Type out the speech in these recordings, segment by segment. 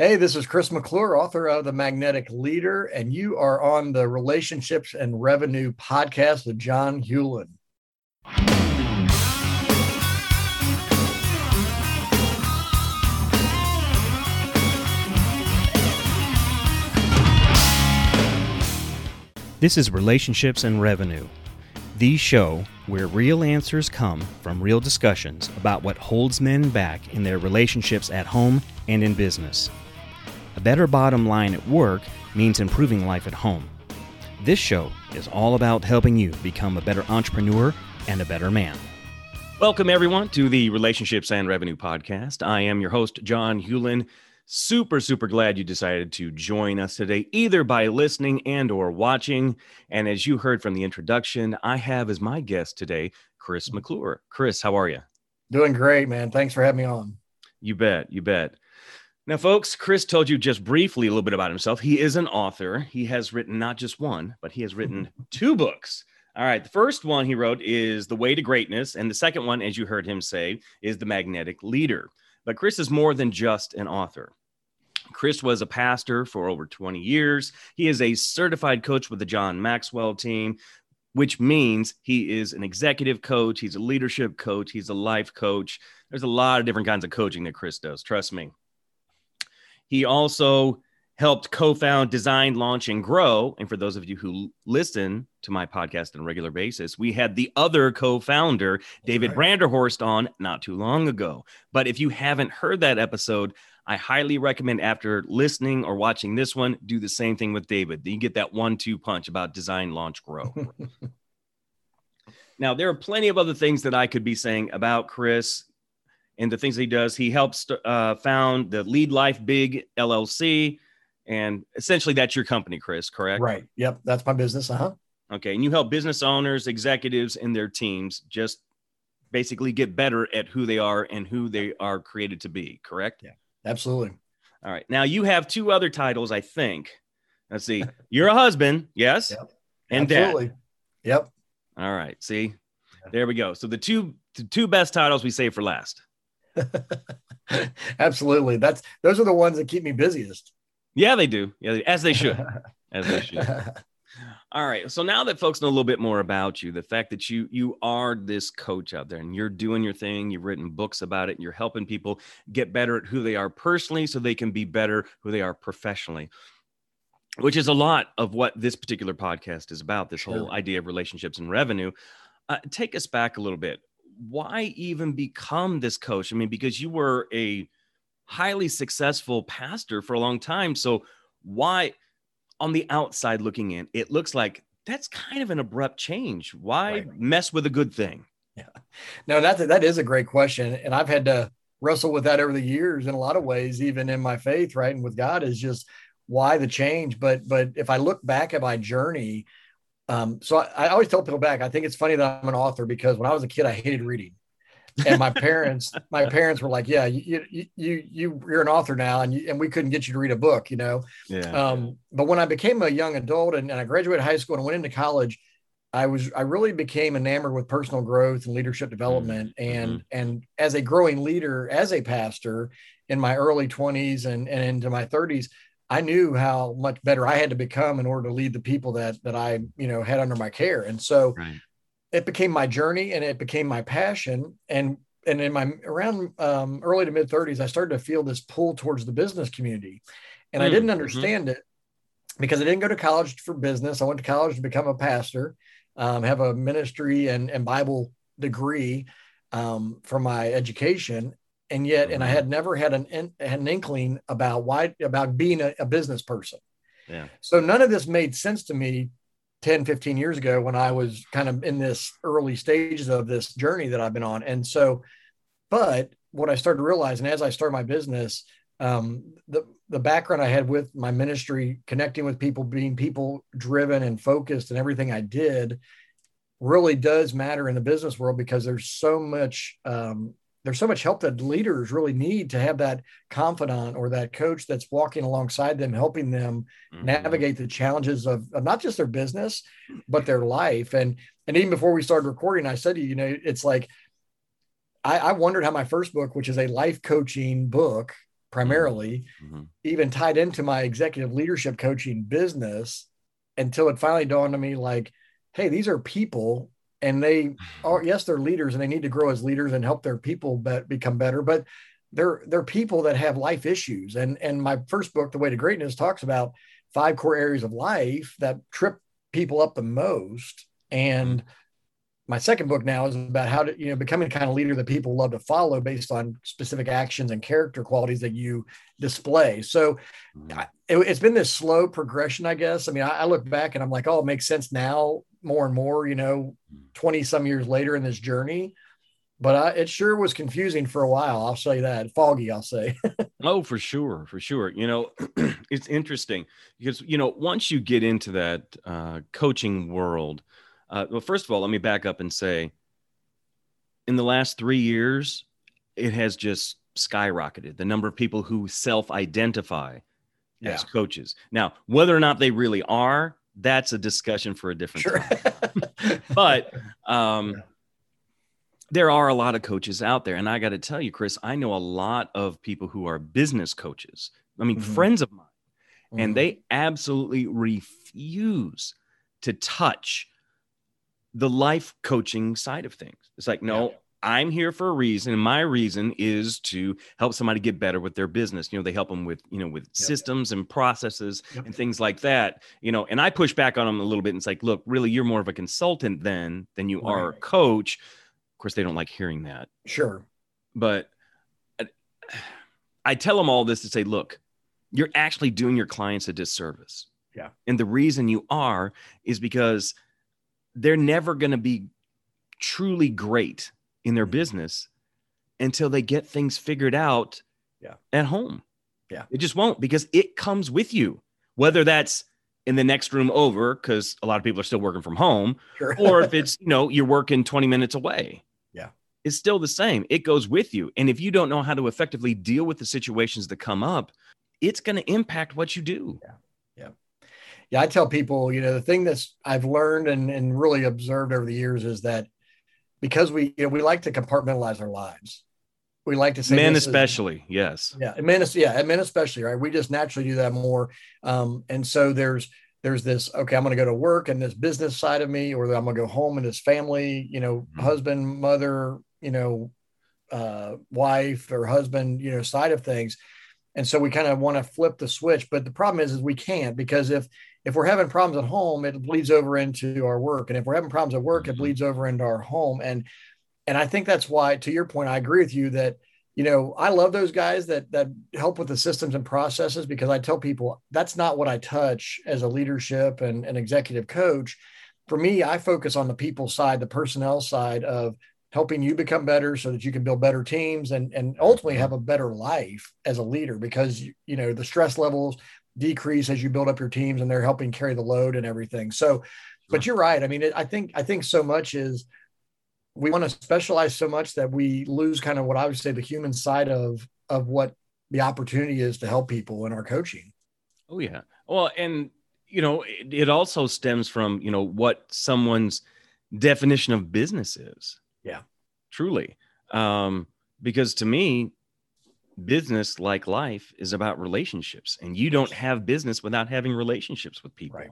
Hey, this is Chris McClure, author of The Magnetic Leader, and you are on the Relationships and Revenue podcast with John Hewlin. This is Relationships and Revenue, the show where real answers come from real discussions about what holds men back in their relationships at home and in business. A better bottom line at work means improving life at home. This show is all about helping you become a better entrepreneur and a better man. Welcome, everyone, to the Relationships and Revenue Podcast. I am your host, John Hewlin. Super super glad you decided to join us today either by listening and or watching. And as you heard from the introduction i have as my guest today chris mcclure. Chris how are you? Doing great man. Thanks for having me on. You bet you bet now folks chris told you just briefly a little bit about himself he is an author he has written not just one but he has written mm-hmm. two books all right. The first one he wrote is The Way to Greatness. And the second one, as you heard him say, is The Magnetic Leader. But Chris is more than just an author. Chris was a pastor for over 20 years. He is a certified coach with the John Maxwell team, which means he is an executive coach, he's a leadership coach, he's a life coach. There's a lot of different kinds of coaching that Chris does, trust me. He also helped co-found design launch and grow and for those of you who listen to my podcast on a regular basis we had the other co-founder david right. branderhorst on not too long ago but if you haven't heard that episode I highly recommend after listening or watching this one, do the same thing with David. You get that one two punch about design, launch, grow. now, there are plenty of other things that I could be saying about Chris and the things he does. He helps uh, found the Lead Life Big LLC. And essentially, that's your company, Chris, correct? Right. Yep. That's my business. Uh huh. Okay. And you help business owners, executives, and their teams just basically get better at who they are and who they are created to be, correct? Yeah. Absolutely. All right. Now you have two other titles, I think. Let's see. You're a husband, yes, yep. and Absolutely. dad. Yep. All right. See, there we go. So the two the two best titles we save for last. Absolutely. That's those are the ones that keep me busiest. Yeah, they do. Yeah, as they should. as they should. All right. So now that folks know a little bit more about you, the fact that you you are this coach out there and you're doing your thing, you've written books about it, and you're helping people get better at who they are personally so they can be better who they are professionally. Which is a lot of what this particular podcast is about, this sure. whole idea of relationships and revenue. Uh, take us back a little bit. Why even become this coach? I mean, because you were a highly successful pastor for a long time. So why on the outside looking in, it looks like that's kind of an abrupt change. Why right. mess with a good thing? Yeah. No, that that is a great question. And I've had to wrestle with that over the years in a lot of ways, even in my faith, right? And with God is just why the change. But but if I look back at my journey, um, so I, I always tell people back, I think it's funny that I'm an author because when I was a kid, I hated reading and my parents my parents were like yeah you you you you're an author now and you, and we couldn't get you to read a book you know yeah um, but when i became a young adult and, and i graduated high school and went into college i was i really became enamored with personal growth and leadership development mm-hmm. and mm-hmm. and as a growing leader as a pastor in my early 20s and and into my 30s I knew how much better I had to become in order to lead the people that that I, you know, had under my care. And so right it became my journey and it became my passion. And and in my around um, early to mid 30s, I started to feel this pull towards the business community, and mm, I hmm, didn't mm-hmm. understand mm-hmm. it because I didn't go to college for business. I went to college to become a pastor, um, have a ministry and, and Bible degree um, for my education, and yet, mm-hmm. and I mm-hmm. had never had an, an inkling about why about being a, a business person. Yeah. So none of this made sense to me 10, 15 years ago when I was kind of in this early stages of this journey that I've been on. And so, but what I started to realize, and as I started my business, um, the, the background I had with my ministry, connecting with people, being people driven and focused and everything I did really does matter in the business world because there's so much um, there's so much help that leaders really need to have that confidant or that coach that's walking alongside them, helping them mm-hmm. navigate the challenges of, of, not just their business, but their life. And and even before we started recording, I said to you, you know, it's like I, I wondered how my first book, which is a life coaching book, primarily, mm-hmm. even tied into my executive leadership coaching business until it finally dawned on me like, hey, these are people and they are, yes, they're leaders and they need to grow as leaders and help their people be- become better. But they're, they're people that have life issues. And, and my first book, The Way to Greatness, talks about five core areas of life that trip people up the most. And my second book now is about how to you know becoming the kind of leader that people love to follow based on specific actions and character qualities that you display so mm-hmm. it, has been this slow progression i guess i mean I, I, look back and i'm like oh it makes sense now more and more you know mm. 20 some years later in this journey but I, it sure was confusing for a while i'll say that foggy i'll say oh for sure for sure you know it's interesting because you know once you get into that uh, coaching world uh, well, first of all, let me back up and say in the last three years, it has just skyrocketed the number of people who self identify yeah. as coaches. Now, whether or not they really are, that's a discussion for a different sure. time. but um, there are a lot of coaches out there. And I got to tell you, Chris, I know a lot of people who are business coaches. I mean, mm-hmm. friends of mine, mm-hmm. and they absolutely refuse to touch the life coaching side of things. It's like, no. I'm here for a reason. And my reason is to help somebody get better with their business. You know, they help them with, you know, with yep. systems and processes yep. and things like that. You know, and I push back on them a little bit and it's like, look, really, you're more of a consultant then than you right. are a coach. Of course, they don't like hearing that. Sure. But I, I tell them all this to say, look, you're actually doing your clients a disservice. Yeah. And the reason you are is because – they're never going to be truly great in their mm-hmm. business until they get things figured out yeah. at home. Yeah. It just won't because it comes with you, whether that's in the next room over, because a lot of people are still working from home, sure. or if it's, you know, you're working 20 minutes away. Yeah. It's still the same. It goes with you. And if you don't know how to effectively deal with the situations that come up, it's going to impact what you do. Yeah yeah, I tell people, you know, the thing that's I've learned and, and really observed over the years is that because we, you know, we like to compartmentalize our lives. We like to say men, especially, is, yes, yeah, men, yeah, men especially, right? We just naturally do that more, um, and so there's there's this okay, I'm going to go to work and this business side of me, or I'm going to go home and this family, you know, mm-hmm. husband, mother, you know, uh, wife or husband, you know, side of things, and so we kind of want to flip the switch, but the problem is, is we can't because if if we're having problems at home, it bleeds over into our work. And if we're having problems at work, it mm-hmm. bleeds over into our home. And and I think that's why, to your point, I agree with you that you know I love those guys that that help with the systems and processes because I tell people that's not what I touch as a leadership and an executive coach. For me, I focus on the people side, the personnel side of helping you become better so that you can build better teams and and ultimately mm-hmm. have a better life as a leader because you know the stress levels decrease as you build up your teams and they're helping carry the load and everything. So, but you're right. I mean, it, I think, I think so much is we want to specialize so much that we lose kind of what I would say the human side of, of what the opportunity is to help people in our coaching. Oh yeah. Well, and you know, it, it also stems from, you know, what someone's definition of business is. Yeah. Truly. Um, because to me, business like life is about relationships and you don't have business without having relationships with people. Right.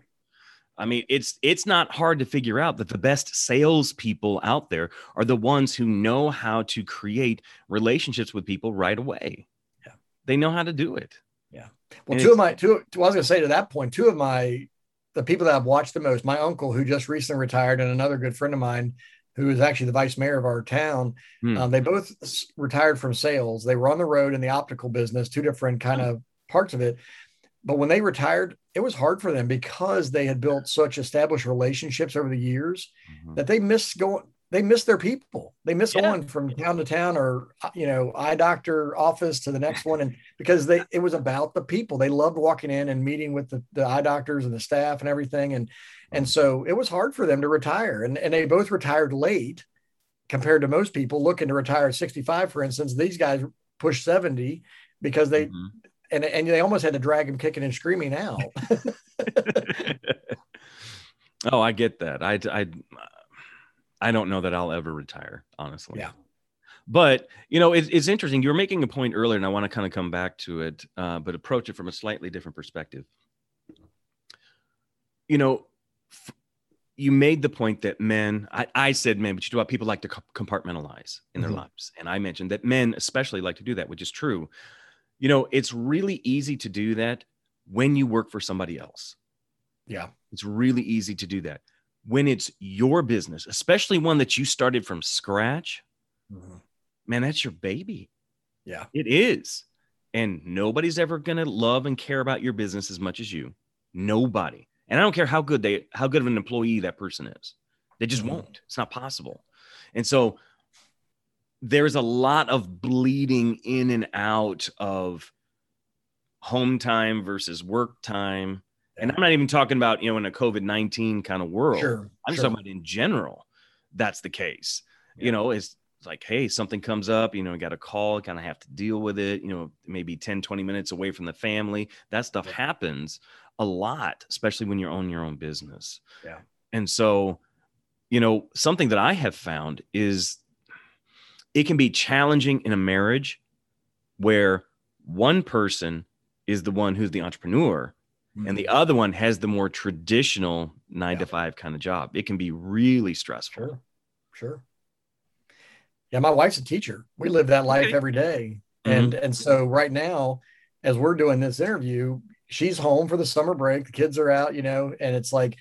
i mean it's it's not hard to figure out that the best salespeople out there are the ones who know how to create relationships with people right away. Yeah. They know how to do it. Yeah. Well and two of my two well, i was going to say to that point two of my the people that i've watched the most my uncle who just recently retired and another good friend of mine who is actually the vice mayor of our town. Hmm. Um, they both retired from sales. They were on the road in the optical business, two different kind of parts of it. But when they retired, it was hard for them because they had built such established relationships over the years mm-hmm. that they missed going. They miss their people. They miss yeah. on from town to town, or you know, eye doctor office to the next one, and because they it was about the people. They loved walking in and meeting with the, the eye doctors and the staff and everything, and and so it was hard for them to retire. And, and they both retired late compared to most people looking to retire at 65, for instance. These guys pushed 70 because they, mm-hmm. and, and they almost had to drag him kicking and screaming out. oh, I get that. I, I, I don't know that I'll ever retire, honestly. Yeah. But you know, it, it's interesting. You were making a point earlier, and I want to kind of come back to it, uh, but approach it from a slightly different perspective. You know, f- you made the point that men. I, I said men, but you know what? People like to compartmentalize in their mm-hmm. lives, and I mentioned that men, especially, like to do that, which is true. You know, it's really easy to do that when you work for somebody else. Yeah, it's really easy to do that when it's your business, especially one that you started from scratch. Mm-hmm man, that's your baby. Yeah. It is. And nobody's ever going to love and care about your business as much as you. Nobody. And I don't care how good they how good of an employee that person is. They just mm-hmm. won't. It's not possible. And so there's a lot of bleeding in and out of home time versus work time. And I'm not even talking about, you know, in a COVID 19 kind of world. Sure, I'm sure. talking about in general, that's the case. Yeah. You know, it's like hey something comes up you know got a call kind of have to deal with it you know maybe 10 20 minutes away from the family that stuff yeah. happens a lot especially when you're on your own business yeah and so you know something that i have found is it can be challenging in a marriage where one person is the one who's the entrepreneur mm-hmm. and the mm-hmm. other one has the more traditional nine yeah. to five kind of job it can be really stressful sure sure yeah, my wife's a teacher. We live that life every day. Mm-hmm. And and so right now, as we're doing this interview, she's home for the summer break. The kids are out, you know, and it's like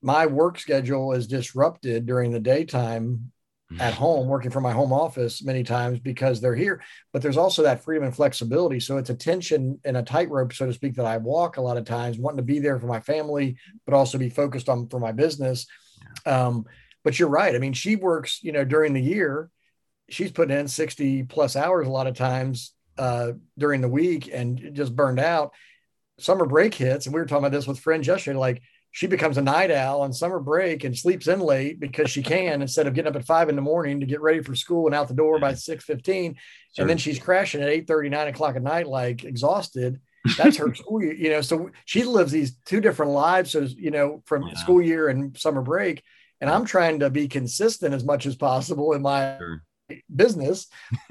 my work schedule is disrupted during the daytime at home working from my home office many times because they're here but there's also that freedom and flexibility so it's a tension and a tightrope so to speak that i walk a lot of times wanting to be there for my family but also be focused on for my business um, but you're right. I mean, she works, you know, during the year, she's putting in 60 plus hours a lot of times uh, during the week and just burned out. Summer break hits, and we were talking about this with friends yesterday. Like she becomes a night owl on summer break and sleeps in late because she can instead of getting up at five in the morning to get ready for school and out the door by six fifteen, sure. and then she's crashing at eight thirty, nine o'clock at night, like exhausted. That's her school year, you know. So she lives these two different lives, so you know, from yeah. school year and summer break and I'm trying to be consistent as much as possible in my sure. business.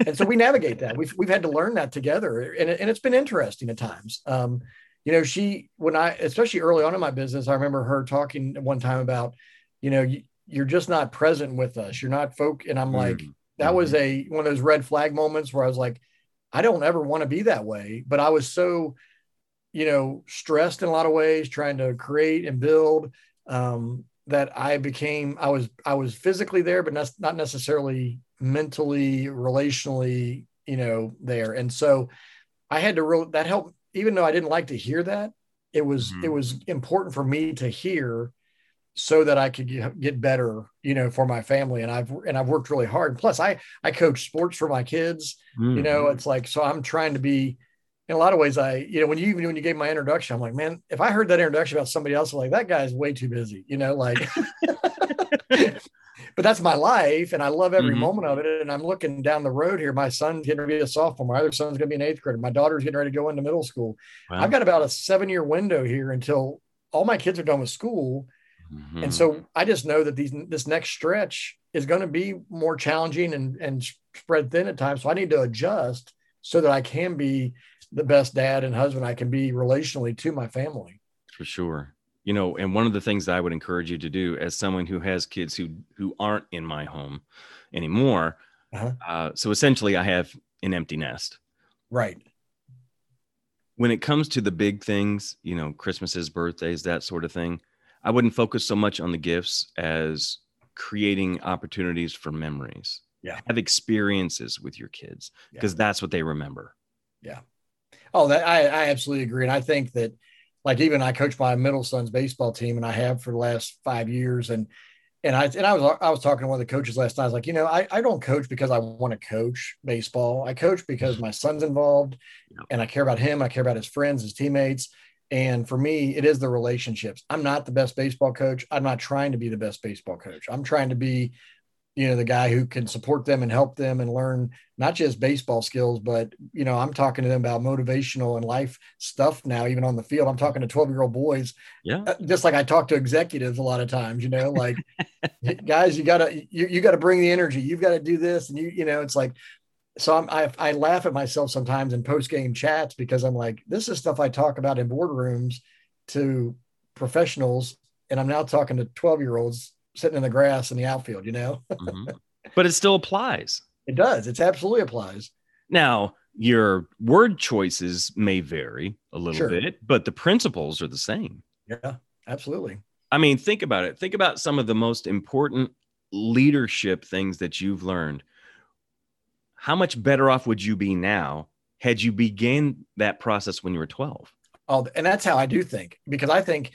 And so we navigate that. We've we've had to learn that together, and, it, and it's been interesting at times. Um, you know, she when I especially early on in my business, I remember her talking one time about, you know, you, you're just not present with us. You're not folk, and I'm mm-hmm. like, that was a one of those red flag moments where I was like, I don't ever want to be that way, but I was so you know stressed in a lot of ways trying to create and build um, that I became I was I was physically there, but not, not necessarily mentally, relationally, you know, there. And so I had to really that helped, even though I didn't like to hear that, it was mm-hmm. it was important for me to hear so that I could get, get better, you know, for my family. And I've and I've worked really hard. Plus, I I coach sports for my kids. Mm-hmm. You know, it's like so I'm trying to be in a lot of ways, I, you know, when you even when you gave my introduction, I'm like, man, if I heard that introduction about somebody else, I'm like, that guy's way too busy, you know, like, but that's my life. And I love every mm-hmm. moment of it. And I'm looking down the road here. My son's getting ready to be a sophomore. My other son's going to be an eighth grader. My daughter's getting ready to go into middle school. Wow. I've got about a seven year window here until all my kids are done with school. Mm-hmm. And so I just know that these, this next stretch is going to be more challenging and, and spread thin at times. So I need to adjust so that I can be the best dad and husband I can be relationally to my family. For sure. You know, and one of the things that I would encourage you to do as someone who has kids who who aren't in my home anymore. Uh-huh. Uh, so essentially, I have an empty nest. Right. When it comes to the big things, you know, Christmases, birthdays, that sort of thing, I wouldn't focus so much on the gifts as creating opportunities for memories. Yeah. Have experiences with your kids because yeah. that's what they remember. Yeah. Oh, that I, I absolutely agree. And I think that like even I coach my middle son's baseball team and I have for the last five years. And and I and I was I was talking to one of the coaches last night. I was like, you know, I, I don't coach because I want to coach baseball. I coach because my son's involved and I care about him. I care about his friends, his teammates. And for me, it is the relationships. I'm not the best baseball coach. I'm not trying to be the best baseball coach. I'm trying to be you know the guy who can support them and help them and learn not just baseball skills but you know i'm talking to them about motivational and life stuff now even on the field. I'm talking to 12 year old boys yeah. uh, just like i talk to executives a lot of times you know like guys you gotta you, you gotta bring the energy. You've got to do this. And you you know it's like so I'm, I, I laugh at myself sometimes in post game chats because I'm like, this is stuff I talk about in boardrooms to professionals, and I'm now talking to 12 year olds sitting in the grass in the outfield, you know? mm-hmm. But it still applies. It does. It absolutely applies. Now, your word choices may vary a little sure. bit, but the principles are the same. Yeah, absolutely. I mean, think about it. Think about some of the most important leadership things that you've learned. How much better off would you be now had you began that process when you were 12? Oh, and that's how I do think because I think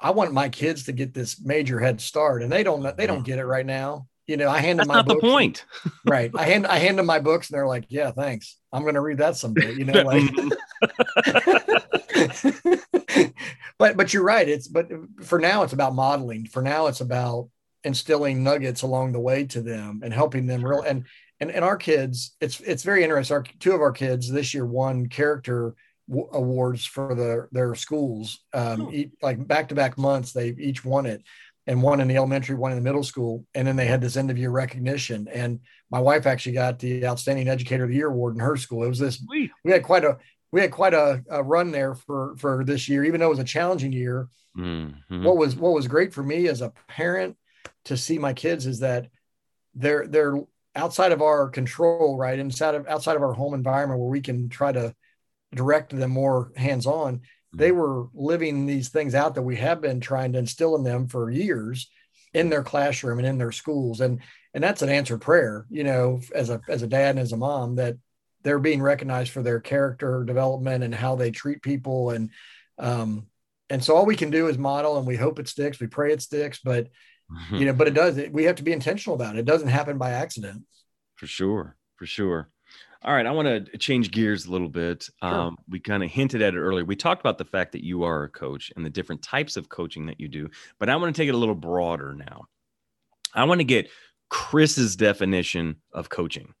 I want my kids to get this major head start, and they don't they don't mm-hmm. get it right now. You know, I hand them That's my not the point, right? I hand I hand them my books, and they're like, "Yeah, thanks. I'm going to read that someday." You know, like. but but you're right. It's but for now it's about modeling. For now it's about instilling nuggets along the way to them and helping them real and and and our kids. It's it's very interesting. Our two of our kids this year one character w- awards for the, their schools. Um, oh. each, like back to back months, they each won it, and one in the elementary, one in the middle school, and then they had this end of year recognition. And my wife actually got the outstanding educator of the year award in her school. It was this. We had quite a we had quite a, a run there for for this year, even though it was a challenging year. Mm-hmm. What was what was great for me as a parent to see my kids is that they're they're outside of our control, right? Inside of outside of our home environment where we can try to direct them more hands on, they mm-hmm. were living these things out that we have been trying to instill in them for years in their classroom and in their schools. And and that's an answered prayer, you know, as a as a dad and as a mom that they're being recognized for their character development and how they treat people. And um and so all we can do is model and we hope it sticks. We pray it sticks but mm-hmm. you know but it does it, we have to be intentional about it. It doesn't happen by accident. For sure. For sure all right, I want to change gears a little bit. Sure. Um, we kind of hinted at it earlier. We talked about the fact that you are a coach and the different types of coaching that you do, but I want to take it a little broader now. I want to get Chris's definition of coaching.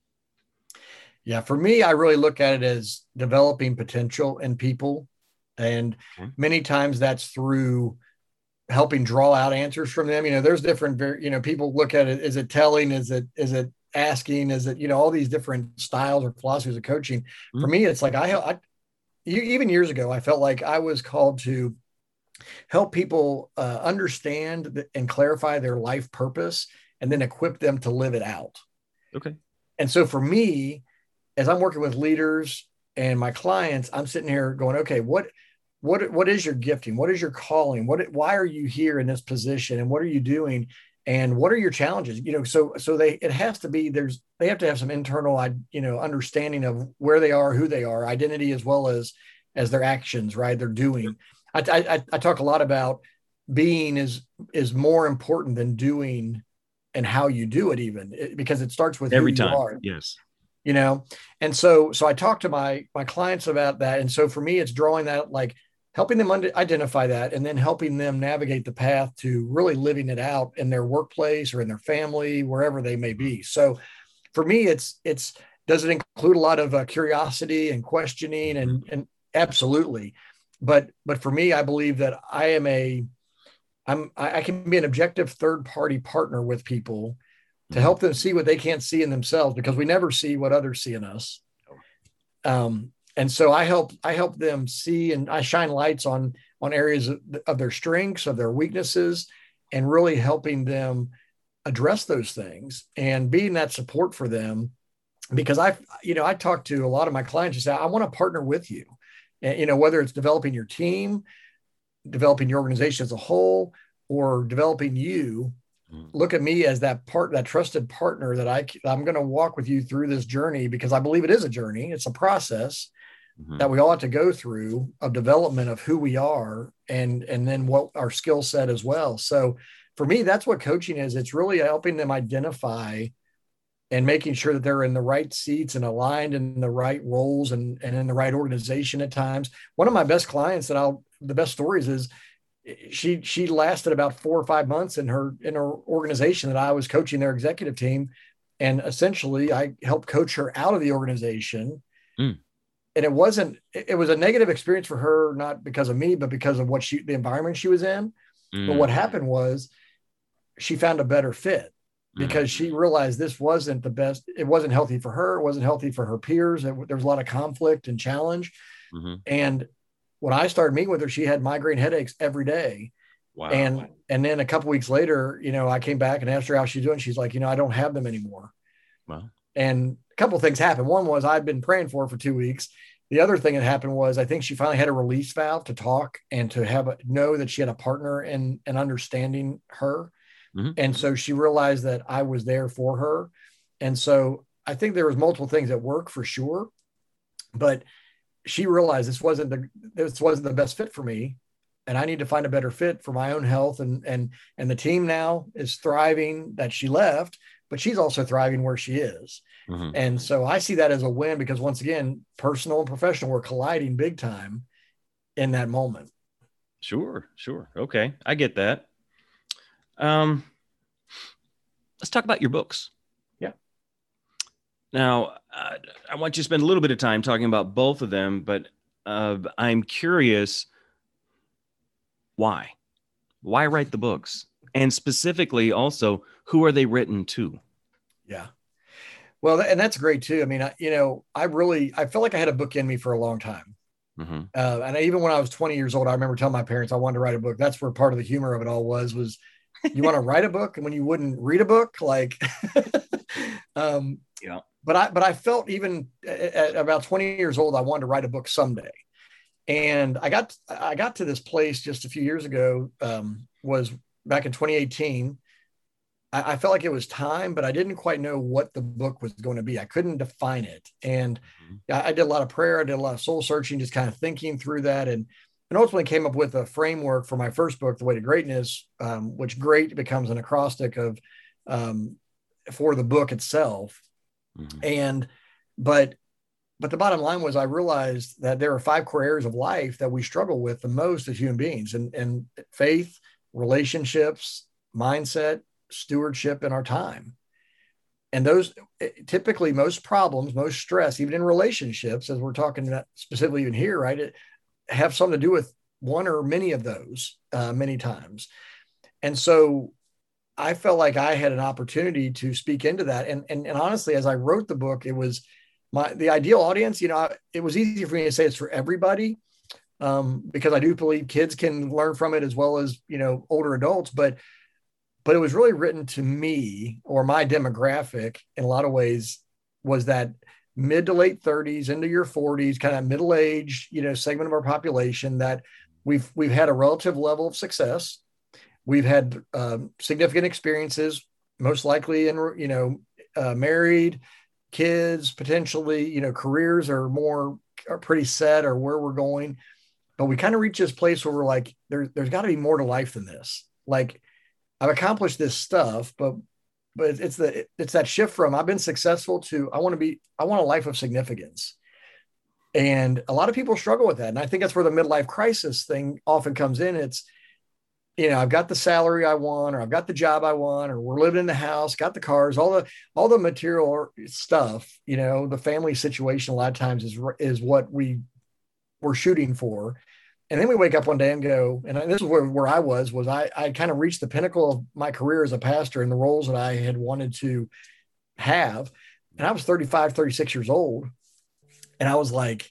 Yeah, for me, I really look at it as developing potential in people. And okay. many times that's through helping draw out answers from them. You know, there's different, you know, people look at it. Is it telling? Is it, is it asking is that you know all these different styles or philosophies of coaching mm-hmm. for me it's like I, I even years ago i felt like i was called to help people uh, understand and clarify their life purpose and then equip them to live it out. Okay. And so for me as i'm working with leaders and my clients i'm sitting here going okay what what what is your gifting? What is your calling? What why are you here in this position? And what are you doing and what are your challenges? You know so so they it has to be there's they have to have some internal I you know understanding of where they are who they are identity as well as as their actions right? They're doing. I i, I talk a lot about being is is more important than doing and how you do it even it, because it starts with every time yes. you know? And so so i talk to my my clients about that. And so for me it's drawing that like helping them identify that and then helping them navigate the path to really living it out in their workplace or in their family wherever they may be. So for me it's it's does it include a lot of uh, curiosity and questioning and and absolutely. But but for me i believe that i am a i'm i can be an objective third party partner with people to help them see what they can't see in themselves because we never see what others see in us. Um, and so I help I help them see and I shine lights on on areas of, of their strengths, of their weaknesses, and really helping them address those things and being that support for them. Because I, you know, I talk to a lot of my clients and say, I want to partner with you. And, you know, whether it's developing your team, developing your organization as a whole, or developing you. Look at me as that part that trusted partner that I I'm going to walk with you through this journey because I believe it is a journey. It's a process mm-hmm. that we all have to go through of development of who we are and and then what our skill set as well. So for me, that's what coaching is. It's really helping them identify and making sure that they're in the right seats and aligned in the right roles and, and in the right organization at times. One of my best clients that I'll the best stories is she she lasted about four or five months in her in her organization that I was coaching their executive team, and essentially I helped coach her out of the organization. Mm. And it wasn't it was a negative experience for her, not because of me, but because of what she the environment she was in. Mm. But what mm. happened was she found a better fit because mm. she realized this wasn't the best. It wasn't healthy for her. It wasn't healthy for her peers. It, there was a lot of conflict and challenge. Mm-hmm. And when I started meeting with her, she had migraine headaches every day. Wow. And and then a couple weeks later, you know, I came back and asked her how she's doing. She's like, you know, I don't have them anymore. Wow. And a couple things happened. One was I'd been praying for her for two weeks. The other thing that happened was I think she finally had a release valve to talk and to have a, know that she had a partner and and understanding her. Mm-hmm. And so she realized that I was there for her. And so I think there was multiple things at work for sure. But she realized this wasn't the this wasn't the best fit for me and I need to find a better fit for my own health. And and and the team now is thriving that she left but she's also thriving where she is. Mm-hmm. and so I see that as a win because once again personal and professional were colliding big time in that moment. Sure sure. Okay I get that. Um let's talk about your books now, uh, I want you to spend a little bit of time talking about both of them, but uh, I'm curious why? Why write the books? And specifically, also, who are they written to? Yeah. Well, and that's great too. I mean, I, you know, I really, I felt like I had a book in me for a long time. Mm-hmm. Uh, and even when I was 20 years old, I remember telling my parents I wanted to write a book. That's where part of the humor of it all was, was you want to write a book and when you wouldn't read a book, like, um, yeah but I but I felt even at about 20 years old, I wanted to write a book someday. And I got I got to this place just a few years ago, um, was back in 2018. I, I, felt like it was time, but I didn't quite know what the book was going to be. I couldn't define it. And mm-hmm. I, I did a lot of prayer, I did a lot of soul searching, just kind of thinking through that and and ultimately came up with a framework for my first book, The Way to Greatness, um, which great becomes an acrostic of um, for the book itself. Mm-hmm. And, but, but the bottom line was I realized that there are five core areas of life that we struggle with the most as human beings and, and faith, relationships, mindset, stewardship, and our time. And those eh, typically most problems, most stress, even in relationships, as we're talking about specifically even here, right, it, have something to do with one or many of those uh, many times. And so I felt like I had an opportunity to speak into that. And, and, and honestly, as I wrote the book, it was my, the ideal audience, you know, it was easy for me to say it's for everybody um, because I do believe kids can learn from it as well as, you know, older adults, but, but it was really written to me or my demographic in a lot of ways was that mid to late 30s into your 40s kind of middle age you know segment of our population that we've we've had a relative level of success We've had um, significant experiences, most likely in, you know, uh, married, kids, potentially, you know, careers are more are pretty set or where we're going. But we kind of reach this place where we're like, there, there's got to be more to life than this. Like, I've accomplished this stuff, but but it's the it's that shift from I've been successful to I want to be I want a life of significance. And a lot of people struggle with that. And I think that's where the midlife crisis thing often comes in. It's you know, I've got the salary I want, or I've got the job I want, or we're living in the house, got the cars, all the all the material stuff. You know, the family situation a lot of times is is what we we're shooting for, and then we wake up one day and go, and this is where, where I was was I I kind of reached the pinnacle of my career as a pastor and the roles that I had wanted to have, and I was 35, 36 years old, and I was like,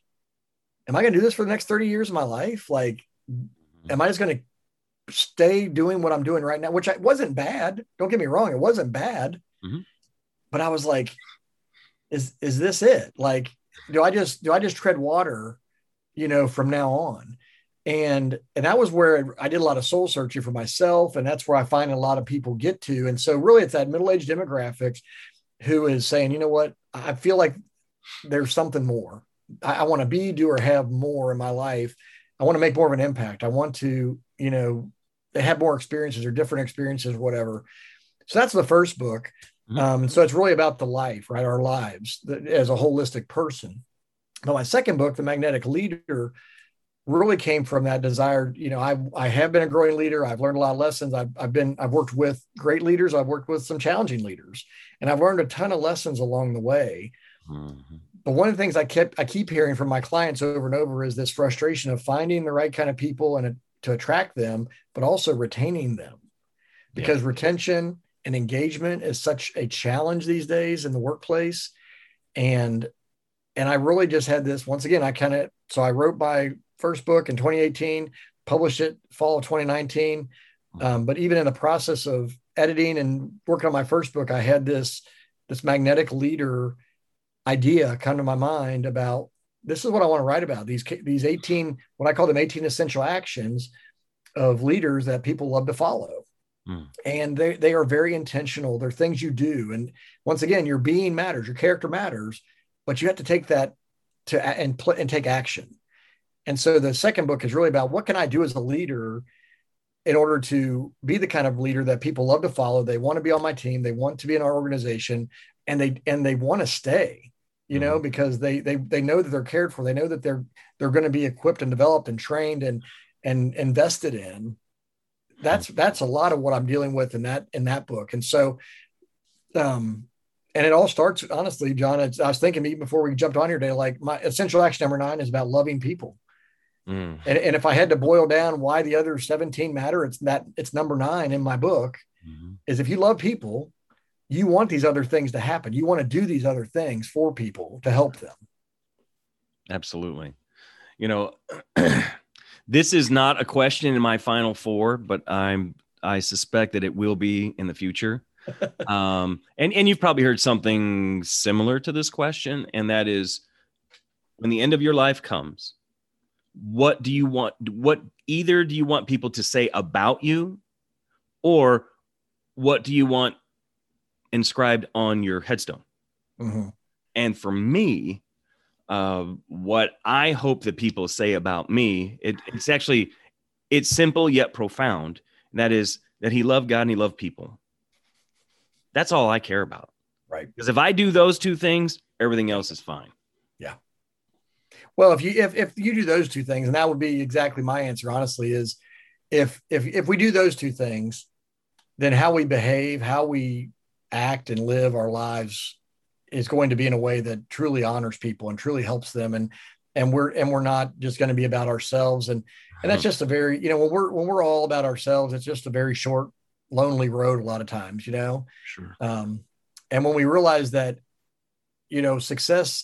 am I going to do this for the next 30 years of my life? Like, mm-hmm. am I just going to stay doing what I'm doing right now, which I wasn't bad. Don't get me wrong, it wasn't bad. Mm-hmm. But I was like, is is this it? Like, do I just do I just tread water, you know, from now on? And and that was where I did a lot of soul searching for myself, and that's where I find a lot of people get to. And so really it's that middle-aged demographics who is saying, you know what, I feel like there's something more. I, I want to be, do, or have more in my life. I want to make more of an impact. I want to you know, they have more experiences or different experiences, whatever. So that's the first book. Mm-hmm. Um, and so it's really about the life, right? Our lives the, as a holistic person. But my second book, The Magnetic Leader, really came from that desire. You know, I I have been a growing leader. I've learned a lot of lessons. I've I've been I've worked with great leaders. I've worked with some challenging leaders, and I've learned a ton of lessons along the way. Mm-hmm. But one of the things I kept I keep hearing from my clients over and over is this frustration of finding the right kind of people and to attract them, but also retaining them, because yeah. retention and engagement is such a challenge these days in the workplace, and and I really just had this once again. I kind of so I wrote my first book in 2018, published it fall of 2019. Mm-hmm. Um, but even in the process of editing and working on my first book, I had this this magnetic leader idea come to my mind about this is what I want to write about these these 18 what I call them 18 essential actions of leaders that people love to follow. Mm. And they, they are very intentional. They're things you do. And once again, your being matters, your character matters, but you have to take that to and pl- and take action. And so the second book is really about what can I do as a leader in order to be the kind of leader that people love to follow. They want to be on my team, they want to be in our organization, and they and they want to stay, you know, mm-hmm. because they they they know that they're cared for. They know that they're they're going to be equipped and developed and trained and and invested in. That's mm-hmm. that's a lot of what I'm dealing with in that in that book. And so um and it all starts honestly, John. I was thinking even before we jumped on here today, like my essential action number nine is about loving people. Mm. And, and, if I had to boil down why the other 17 matter, it's that it's number nine in my book mm-hmm. is if you love people, you want these other things to happen. You want to do these other things for people to help them. Absolutely. You know, this is not a question in my final four, but I'm I suspect that it will be in the future. um, and and you've probably heard something similar to this question, and that is when the end of your life comes, what do you want what either do you want people to say about you or what do you want inscribed on your headstone. Mm-hmm. and for me uh, what i hope that people say about me it, it's actually it's simple yet profound. That is that he loved god and he loved people. That's all i care about. Right. Because if i do those two things everything else is fine. Yeah. Well, if you if if you do those two things, and that would be exactly my answer, honestly, is if if if we do those two things, then how we behave, how we act and live our lives is going to be in a way that truly honors people and truly helps them. And and we're and we're not just going to be about ourselves. And and that's just a very you know when we're when we're all about ourselves it's just a very short lonely road a lot of times you know? Sure. Um and when we realize that you know success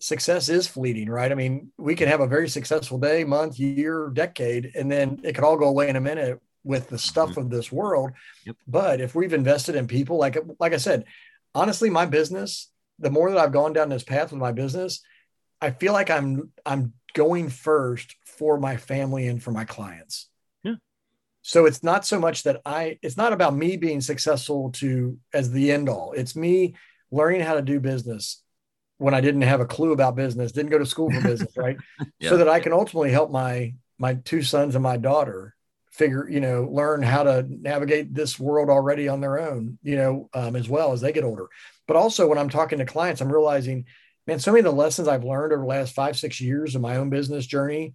success is fleeting, right? I mean, we can have a very successful day, month, year, decade, and then it could all go away in a minute with the stuff mm-hmm. of this world. Yep. But if we've invested in people, like like I said, honestly, my business, the more that I've gone down this path with my business, I feel like I'm I'm going first for my family and for my clients. Yeah. So it's not so much that I it's not about me being successful to as the end all. It's me learning how to do business when I didn't have a clue about business, didn't go to school for business, right? yeah. So that I can ultimately help my my two sons and my daughter figure, you know, learn how to navigate this world already on their own, you know, um, as well as they get older. But also when I'm talking to clients, I'm realizing, man, so many of the lessons I've learned over the last five, six years of my own business journey.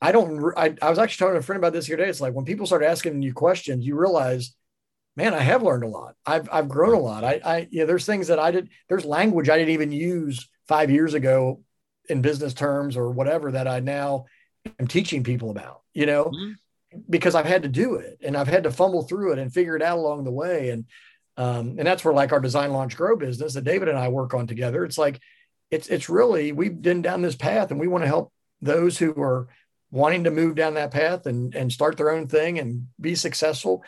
I don't, I, I was actually talking to a friend about this here today. It's like when people start asking you questions, you realize man, I have learned a lot. I've I've grown a lot. I I yeah, there's things that I did. There's language I didn't even use five years ago in business terms or whatever that I now am teaching people about. You know, mm-hmm. because I've had to do it and I've had to fumble through it and figure it out along the way. And um, and that's where like our design launch grow business that David and I work on together. It's like it's it's really we've been down this path and we want to help those who are wanting to move down that path and and start their own thing and be successful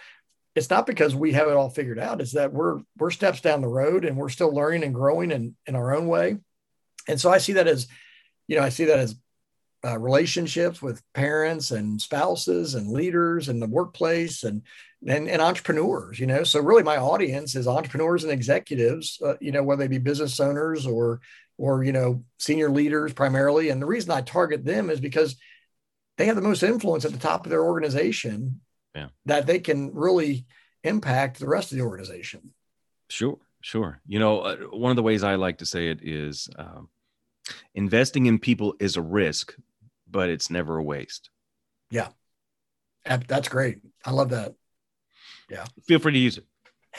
it's not because we have it all figured out. It's that we're we're steps down the road and we're still learning and growing in in our own way. And so I see that as, you know, I see that as uh, relationships with parents and spouses and leaders and the workplace and, and and entrepreneurs. You know, so really my audience is entrepreneurs and executives. Uh, you know, whether they be business owners or or you know senior leaders primarily. And the reason I target them is because they have the most influence at the top of their organization yeah. that they can really impact the rest of the organization. Sure, sure. You know, uh, one of the ways I like to say it is uh, investing in people is a risk, but it's never a waste. Yeah. That's great. I love that. Yeah. Feel free to use it.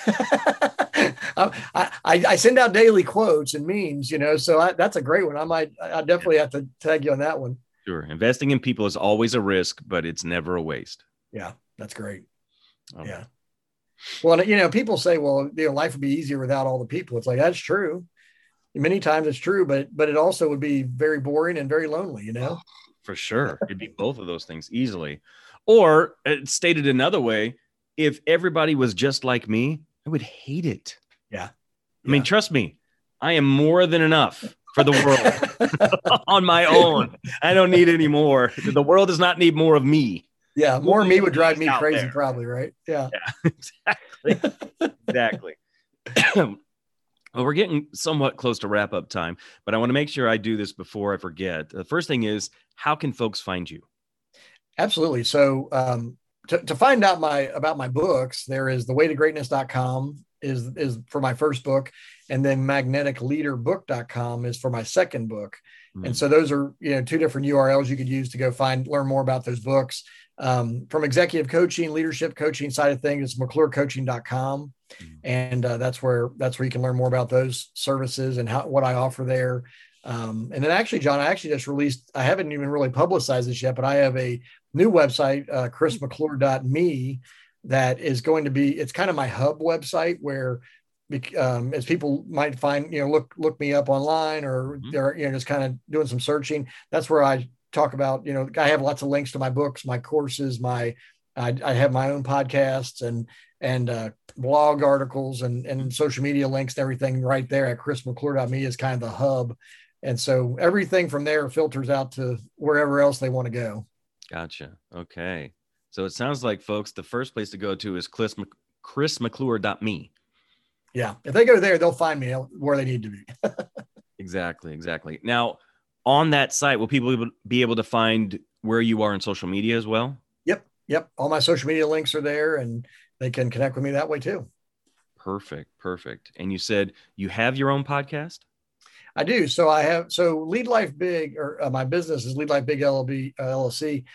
Um, I, I, I, send out daily quotes and memes, you know, so I, that's a great one. I might, I definitely have to tag you on that one. Sure. Investing in people is always a risk, but it's never a waste. Yeah. That's great. Okay. Yeah. Well, you know, people say, well, you know, life would be easier without all the people. It's like, that's true. Many times it's true, but, but it also would be very boring and very lonely, you know? For sure. It'd be both of those things easily. Or uh, stated another way, if everybody was just like me, I would hate it. Yeah. I mean, trust me, I am more than enough for the world on my own. I don't need any more. The world does not need more of me. Yeah, more of me would drive me crazy, there. probably, right? Yeah. yeah exactly. exactly. well, we're getting somewhat close to wrap up time, but I want to make sure I do this before I forget. The first thing is how can folks find you? Absolutely. So, um, to, to find out my about my books, there is thewaytogreatness.com is is for my first book, and then magneticleaderbook.com is for my second book. Mm-hmm. And so those are you know two different URLs you could use to go find learn more about those books. Um, from executive coaching, leadership coaching side of things, it's McClureCoaching.com, mm-hmm. and uh, that's where that's where you can learn more about those services and how what I offer there. Um, and then actually, John, I actually just released. I haven't even really publicized this yet, but I have a new website, uh, chrismcclure.me, that is going to be. It's kind of my hub website where um, as people might find, you know, look look me up online or mm-hmm. they're you know just kind of doing some searching. That's where I talk about. You know, I have lots of links to my books, my courses, my I, I have my own podcasts and and uh, blog articles and and social media links and everything right there at chrismcclure.me is kind of the hub. And so everything from there filters out to wherever else they want to go. Gotcha. Okay. So it sounds like, folks, the first place to go to is Chris, chrismcclure.me. Yeah. If they go there, they'll find me where they need to be. exactly. Exactly. Now, on that site, will people be able to find where you are in social media as well? Yep. Yep. All my social media links are there and they can connect with me that way too. Perfect. Perfect. And you said you have your own podcast? I do. So I have, so Lead Life Big, or uh, my business is Lead Life Big LLB, uh, LLC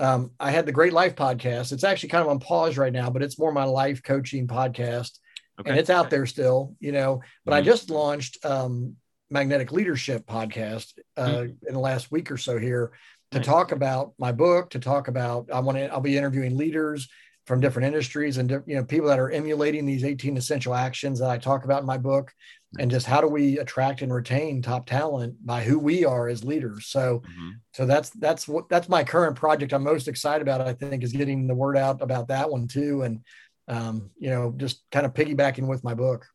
um, I had the Great Life podcast. It's actually kind of on pause right now, but it's more my life coaching podcast. Okay. And it's out there still, you know. But mm-hmm. I just launched um, Magnetic Leadership podcast uh, mm-hmm. in the last week or so here to nice. talk about my book, to talk about I want to I'll be interviewing leaders from different industries and you know people that are emulating these 18 essential actions that I talk about in my book and just how do we attract and retain top talent by who we are as leaders so mm-hmm. so that's that's what that's my current project i'm most excited about i think is getting the word out about that one too and um, you know just kind of piggybacking with my book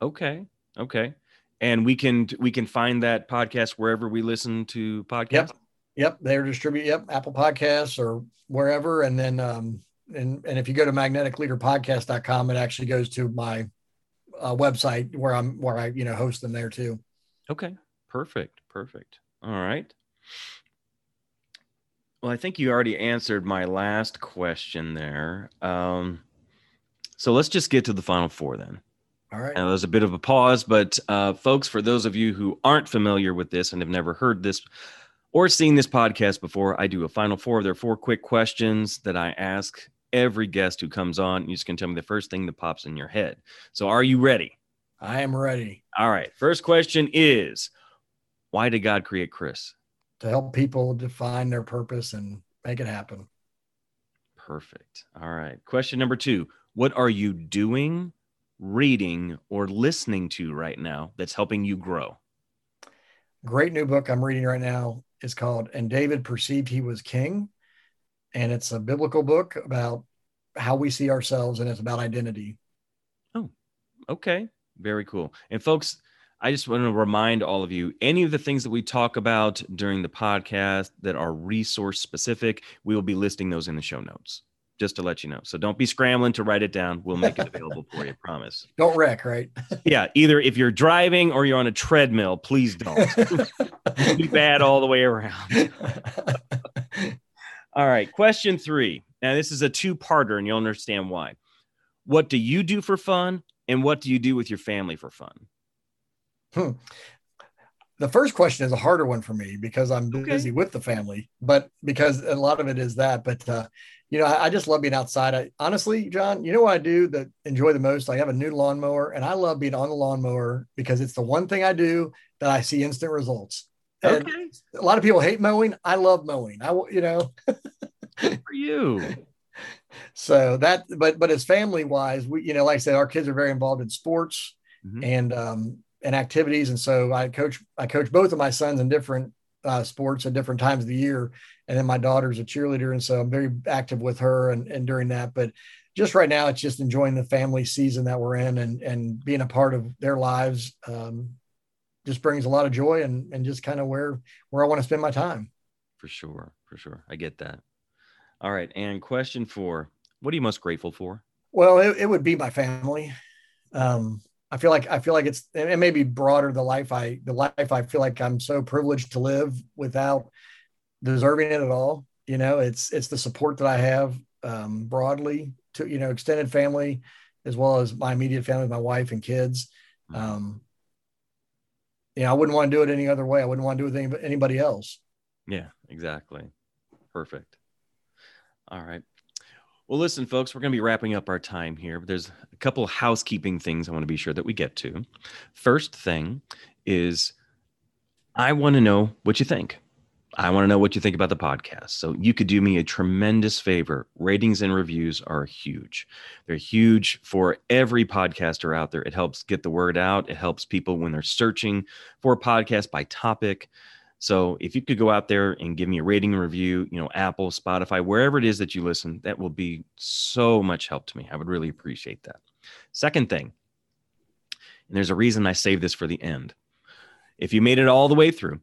okay okay and we can we can find that podcast wherever we listen to podcasts yep yep they're distribute yep apple podcasts or wherever and then um and and if you go to magneticleaderpodcast.com it actually goes to my uh, website where I'm where I you know host them there too. Okay, perfect, perfect. All right. Well, I think you already answered my last question there. Um, so let's just get to the final four then. All right. Now, there's a bit of a pause, but uh, folks, for those of you who aren't familiar with this and have never heard this or seen this podcast before, I do a final four. There are four quick questions that I ask every guest who comes on. You just can tell me the first thing that pops in your head. So, are you ready? I am ready. All right. First question is Why did God create Chris? To help people define their purpose and make it happen. Perfect. All right. Question number two What are you doing, reading, or listening to right now that's helping you grow? Great new book I'm reading right now is called And David Perceived He Was King and it's a biblical book about how we see ourselves and it's about identity. Oh, okay. Very cool. And folks, I just want to remind all of you any of the things that we talk about during the podcast that are resource specific, we will be listing those in the show notes just to let you know. So don't be scrambling to write it down. We'll make it available for you, promise. Don't wreck, right? yeah, either if you're driving or you're on a treadmill, please don't. be bad all the way around. All right. Question three. Now, this is a two parter, and you'll understand why. What do you do for fun? And what do you do with your family for fun? Hmm. The first question is a harder one for me because I'm Okay. busy with the family, but because a lot of it is that. But uh, you know, I, I just love being outside. I honestly, John, you know what I do that enjoy the most? I have a new lawnmower, and I love being on the lawnmower because it's the one thing I do that I see instant results. And Okay. a lot of people hate mowing. I love mowing. I, you know, for you. so that, but but as family wise, we, you know, like I said, our kids are very involved in sports Mhm. and um, and activities, and so I coach I coach both of my sons in different uh, sports at different times of the year, and then my daughter's a cheerleader, and so I'm very active with her and and during that, but. Just right now, it's just enjoying the family season that we're in, and and being a part of their lives. Um, just brings a lot of joy, and and just kind of where where I want to spend my time. For sure. For sure. I get that. All right. And question four What are you most grateful for? Well, it, it would be my family. Um, I feel like I feel like it's it may be broader the life I the life I feel like I'm so privileged to live without deserving it at all. You know, it's it's the support that I have um, broadly to you know extended family as well as my immediate family, my wife and kids. Um, you know, I wouldn't want to do it any other way. I wouldn't want to do it with anybody else. Yeah, exactly. Perfect. All right. Well, listen, folks, we're going to be wrapping up our time here, but there's a couple housekeeping things I want to be sure that we get to. First thing is I want to know what you think. I want to know what you think about the podcast. So you could do me a tremendous favor. Ratings and reviews are huge. They're huge for every podcaster out there. It helps get the word out. It helps people when they're searching for a podcast by topic. So if you could go out there and give me a rating review, you know, Apple, Spotify, wherever it is that you listen, that will be so much help to me. I would really appreciate that. Second thing, and there's a reason I save this for the end. If you made it all the way through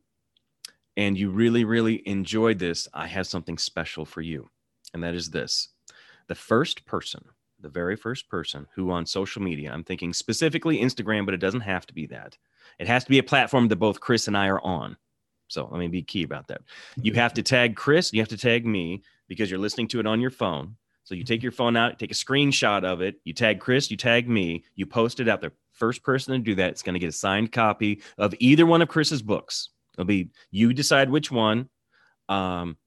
and you really, really enjoyed this, I have something special for you. And that is this the first person, the very first person who on social media, I'm thinking specifically Instagram, but it doesn't have to be that. It has to be a platform that both Chris and I are on. So let me be key about that. You have to tag Chris, you have to tag me because you're listening to it on your phone. So you take your phone out, take a screenshot of it, you tag Chris, you tag me, you post it out there. First person to do that, it's going to get a signed copy of either one of Chris's books. It'll be you decide which one. Um,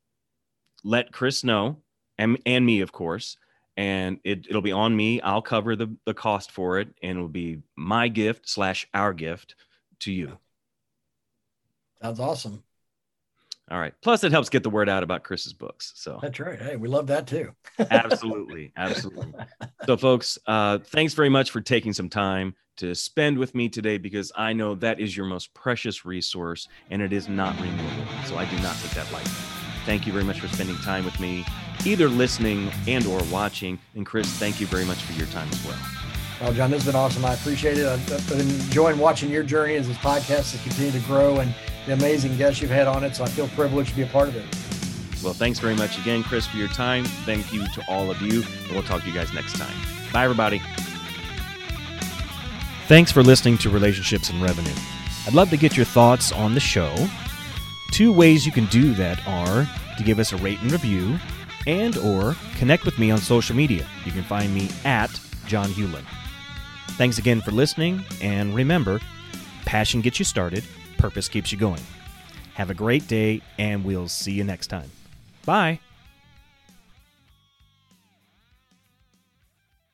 let Chris know, and, and me, of course. And it, it'll be on me. I'll cover the, the cost for it, and it'll be my gift slash our gift to you. Sounds awesome. All right. Plus, it helps get the word out about Chris's books. So That's right. Hey, we love that too. absolutely, absolutely. So, folks, uh, thanks very much for taking some time to spend with me today because I know that is your most precious resource and it is not renewable. So I do not take that lightly. Thank you very much for spending time with me, either listening and or watching. And Chris, thank you very much for your time as well. Well, John, this has been awesome. I appreciate it. I've, I've been enjoying watching your journey as this podcast has continued to grow and the amazing guests you've had on it. So I feel privileged to be a part of it. Well, thanks very much again, Chris, for your time. Thank you to all of you, and we'll talk to you guys next time. Bye, everybody. Thanks for listening to Relationships and Revenue. I'd love to get your thoughts on the show. Two ways you can do that are to give us a rate and review and or connect with me on social media. You can find me at John Hewlin. Thanks again for listening, and remember, passion gets you started, purpose keeps you going. Have a great day, and we'll see you next time. Bye.